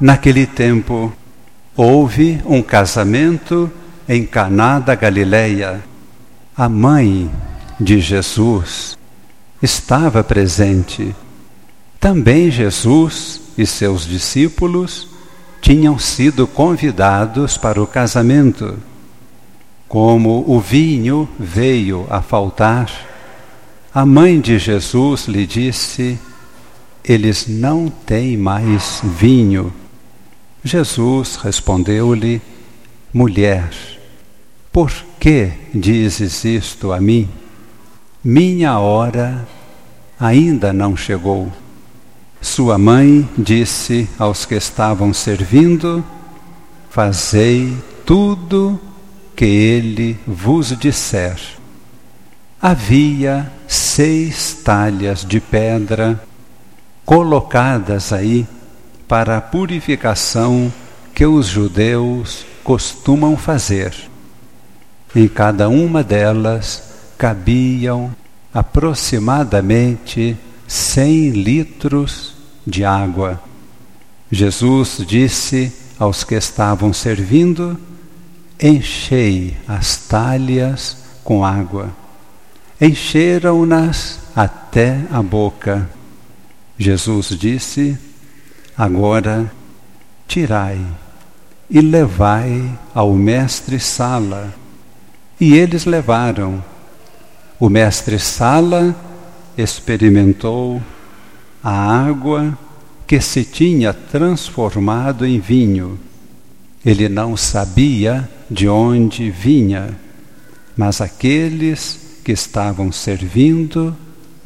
Naquele tempo, houve um casamento em Caná da Galileia. A mãe de Jesus estava presente. Também Jesus e seus discípulos tinham sido convidados para o casamento. Como o vinho veio a faltar, a mãe de Jesus lhe disse: Eles não têm mais vinho. Jesus respondeu-lhe: Mulher, por que dizes isto a mim? Minha hora ainda não chegou. Sua mãe disse aos que estavam servindo: Fazei tudo que ele vos disser. Havia seis talhas de pedra colocadas aí para a purificação que os judeus costumam fazer. Em cada uma delas cabiam aproximadamente cem litros de água. Jesus disse aos que estavam servindo: Enchei as talhas com água. Encheram-nas até a boca. Jesus disse: Agora tirai e levai ao mestre Sala. E eles levaram. O mestre Sala experimentou a água que se tinha transformado em vinho. Ele não sabia de onde vinha, mas aqueles que estavam servindo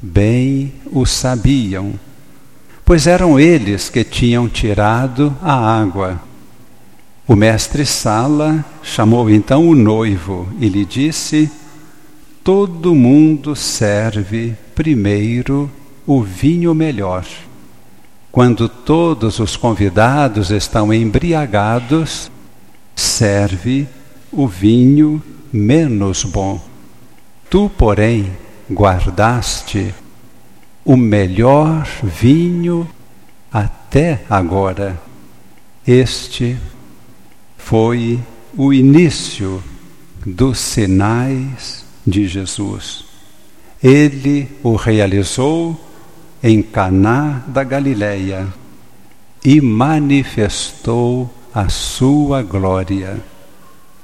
bem o sabiam pois eram eles que tinham tirado a água. O mestre Sala chamou então o noivo e lhe disse: Todo mundo serve primeiro o vinho melhor. Quando todos os convidados estão embriagados, serve o vinho menos bom. Tu, porém, guardaste o melhor vinho até agora. Este foi o início dos sinais de Jesus. Ele o realizou em Caná da Galileia e manifestou a sua glória.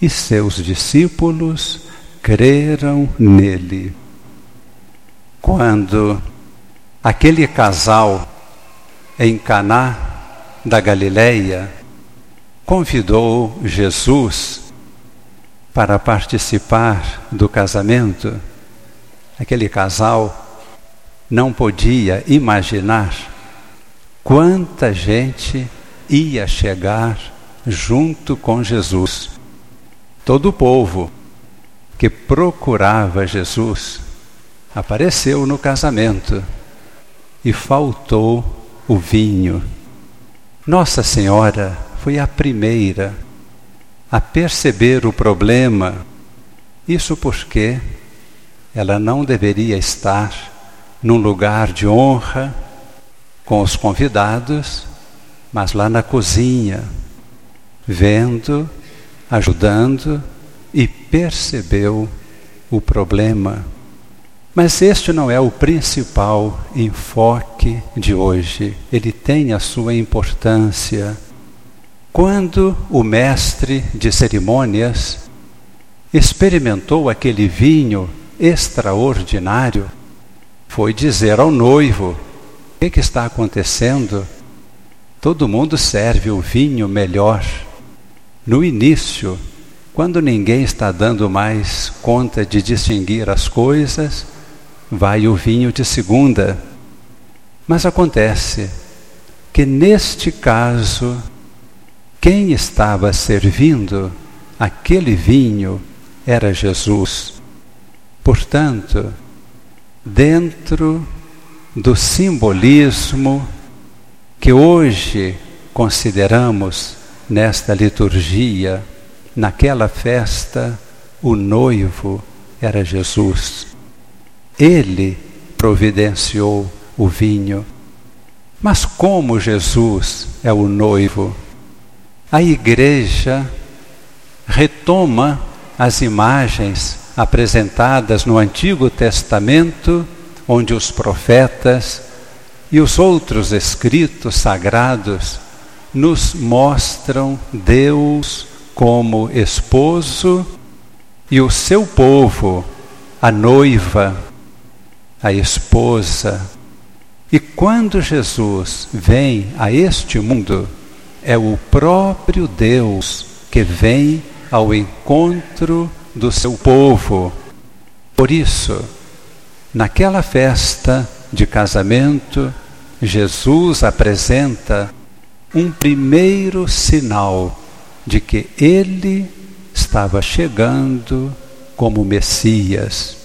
E seus discípulos creram nele. Quando Aquele casal em Caná da Galileia convidou Jesus para participar do casamento. Aquele casal não podia imaginar quanta gente ia chegar junto com Jesus. Todo o povo que procurava Jesus apareceu no casamento e faltou o vinho. Nossa Senhora foi a primeira a perceber o problema. Isso porque ela não deveria estar num lugar de honra com os convidados, mas lá na cozinha, vendo, ajudando e percebeu o problema. Mas este não é o principal enfoque de hoje. Ele tem a sua importância. Quando o mestre de cerimônias experimentou aquele vinho extraordinário, foi dizer ao noivo: O que, que está acontecendo? Todo mundo serve o vinho melhor. No início, quando ninguém está dando mais conta de distinguir as coisas, vai o vinho de segunda. Mas acontece que neste caso, quem estava servindo aquele vinho era Jesus. Portanto, dentro do simbolismo que hoje consideramos nesta liturgia, naquela festa, o noivo era Jesus. Ele providenciou o vinho. Mas como Jesus é o noivo, a igreja retoma as imagens apresentadas no Antigo Testamento, onde os profetas e os outros escritos sagrados nos mostram Deus como esposo e o seu povo, a noiva, a esposa. E quando Jesus vem a este mundo, é o próprio Deus que vem ao encontro do seu povo. Por isso, naquela festa de casamento, Jesus apresenta um primeiro sinal de que ele estava chegando como Messias,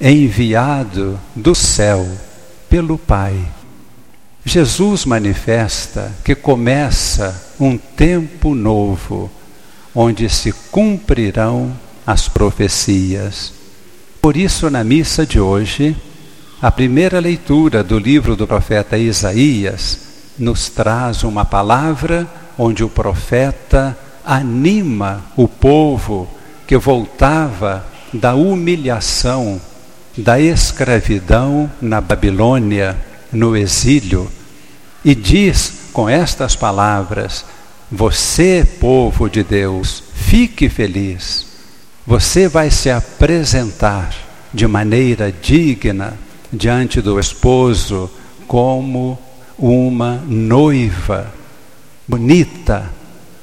enviado do céu pelo Pai. Jesus manifesta que começa um tempo novo, onde se cumprirão as profecias. Por isso, na missa de hoje, a primeira leitura do livro do profeta Isaías nos traz uma palavra onde o profeta anima o povo que voltava da humilhação, da escravidão na Babilônia, no exílio, e diz com estas palavras: Você, povo de Deus, fique feliz, você vai se apresentar de maneira digna diante do esposo como uma noiva bonita,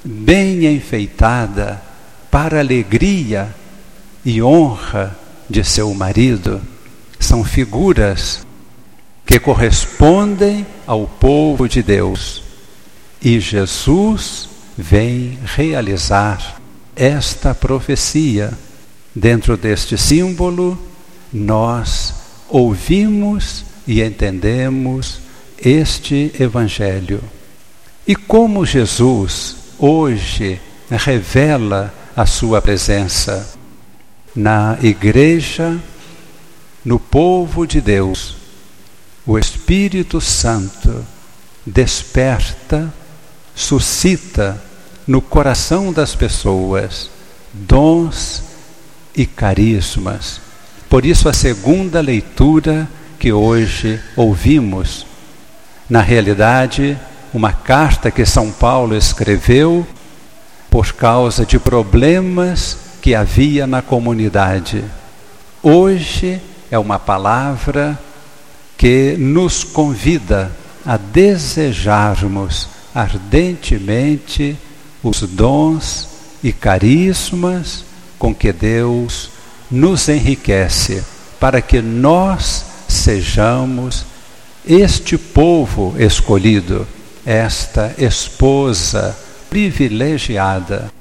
bem enfeitada, para alegria e honra de seu marido. São figuras que correspondem ao povo de Deus. E Jesus vem realizar esta profecia. Dentro deste símbolo, nós ouvimos e entendemos este Evangelho. E como Jesus hoje revela a sua presença na igreja, no povo de Deus, o Espírito Santo desperta, suscita no coração das pessoas dons e carismas. Por isso, a segunda leitura que hoje ouvimos, na realidade, uma carta que São Paulo escreveu por causa de problemas que havia na comunidade. Hoje é uma palavra que nos convida a desejarmos ardentemente os dons e carismas com que Deus nos enriquece, para que nós sejamos este povo escolhido esta esposa privilegiada,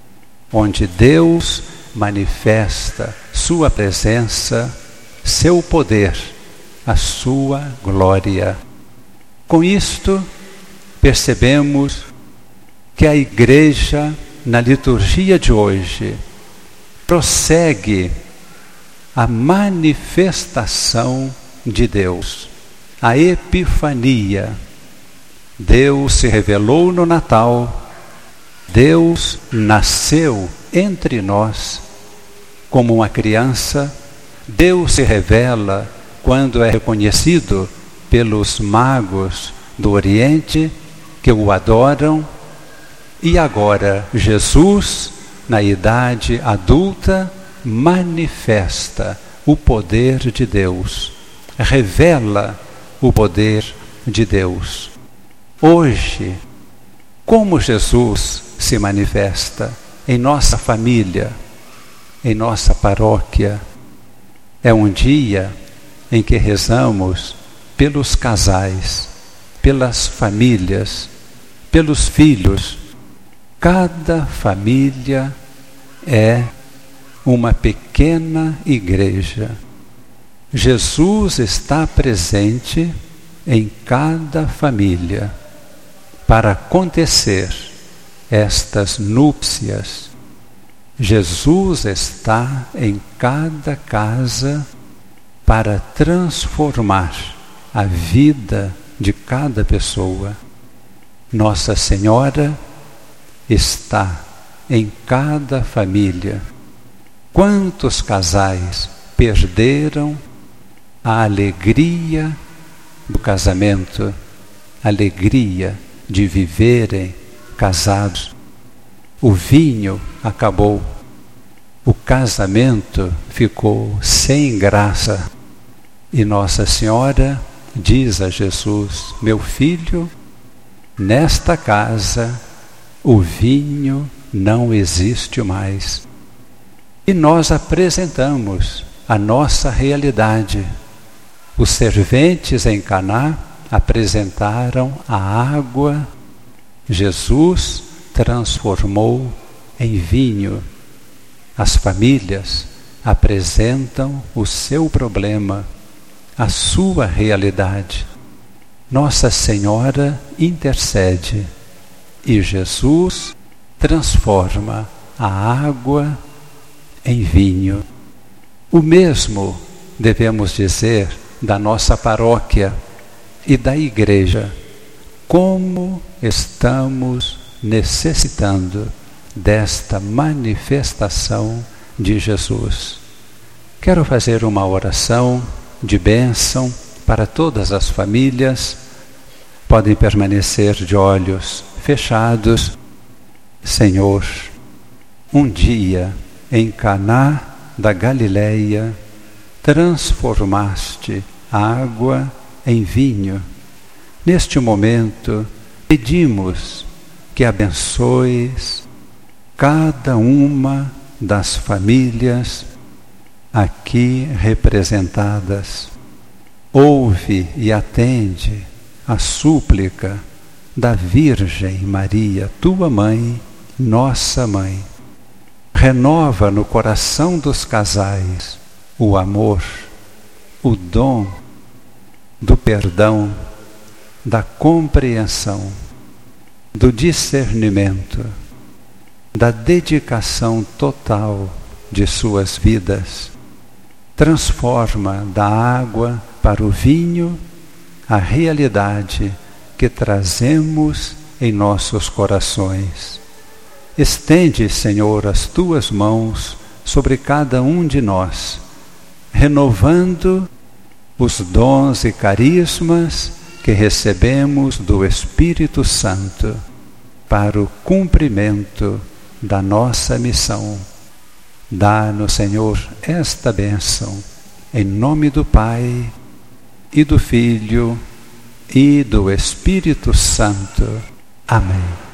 onde Deus manifesta sua presença, seu poder, a sua glória. Com isto, percebemos que a Igreja, na liturgia de hoje, prossegue a manifestação de Deus, a Epifania Deus se revelou no Natal, Deus nasceu entre nós como uma criança, Deus se revela quando é reconhecido pelos magos do Oriente que o adoram, e agora Jesus, na idade adulta, manifesta o poder de Deus, revela o poder de Deus. Hoje, como Jesus se manifesta em nossa família, em nossa paróquia, é um dia em que rezamos pelos casais, pelas famílias, pelos filhos. Cada família é uma pequena igreja. Jesus está presente em cada família para acontecer estas núpcias, Jesus está em cada casa para transformar a vida de cada pessoa. Nossa Senhora está em cada família. Quantos casais perderam a alegria do casamento, a alegria de viverem casados. O vinho acabou, o casamento ficou sem graça. E Nossa Senhora diz a Jesus: Meu filho, nesta casa o vinho não existe mais. E nós apresentamos a nossa realidade. Os serventes em Caná apresentaram a água. Jesus transformou em vinho. As famílias apresentam o seu problema, a sua realidade. Nossa Senhora intercede e Jesus transforma a água em vinho. O mesmo devemos dizer da nossa paróquia e da igreja. Como estamos necessitando desta manifestação de Jesus. Quero fazer uma oração de bênção para todas as famílias. Podem permanecer de olhos fechados. Senhor, um dia em Caná da Galileia, transformaste água em vinho. Neste momento, pedimos que abençoes cada uma das famílias aqui representadas. Ouve e atende a súplica da Virgem Maria, tua mãe, nossa mãe. Renova no coração dos casais o amor, o dom do perdão, da compreensão, do discernimento, da dedicação total de suas vidas. Transforma da água para o vinho a realidade que trazemos em nossos corações. Estende, Senhor, as tuas mãos sobre cada um de nós renovando os dons e carismas que recebemos do Espírito Santo para o cumprimento da nossa missão. Dá-nos, Senhor, esta bênção, em nome do Pai e do Filho e do Espírito Santo. Amém.